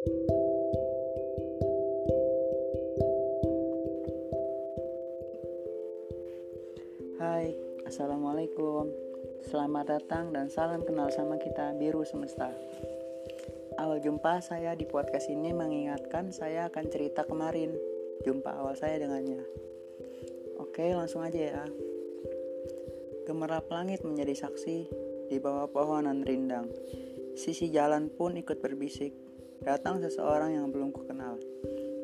Hai, Assalamualaikum. Selamat datang dan salam kenal sama kita Biru Semesta. Awal jumpa saya di podcast ini mengingatkan saya akan cerita kemarin. Jumpa awal saya dengannya. Oke langsung aja ya. Gemerlap langit menjadi saksi di bawah pohonan rindang. Sisi jalan pun ikut berbisik Datang seseorang yang belum kukenal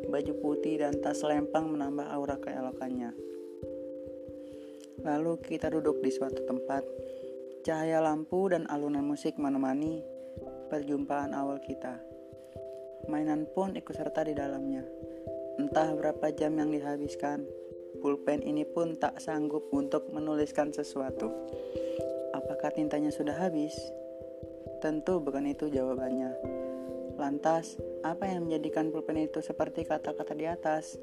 Baju putih dan tas lempang menambah aura keelokannya Lalu kita duduk di suatu tempat. Cahaya lampu dan alunan musik menemani perjumpaan awal kita. Mainan pun ikut serta di dalamnya. Entah berapa jam yang dihabiskan, pulpen ini pun tak sanggup untuk menuliskan sesuatu. Apakah tintanya sudah habis? Tentu bukan itu jawabannya. Lantas, apa yang menjadikan pulpen itu seperti kata-kata di atas?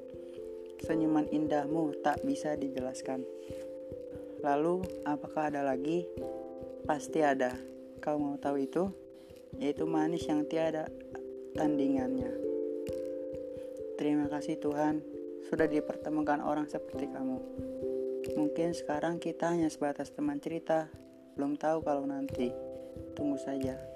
Senyuman indahmu tak bisa dijelaskan. Lalu, apakah ada lagi? Pasti ada. Kau mau tahu itu? Yaitu manis yang tiada tandingannya. Terima kasih Tuhan, sudah dipertemukan orang seperti kamu. Mungkin sekarang kita hanya sebatas teman cerita, belum tahu kalau nanti. Tunggu saja.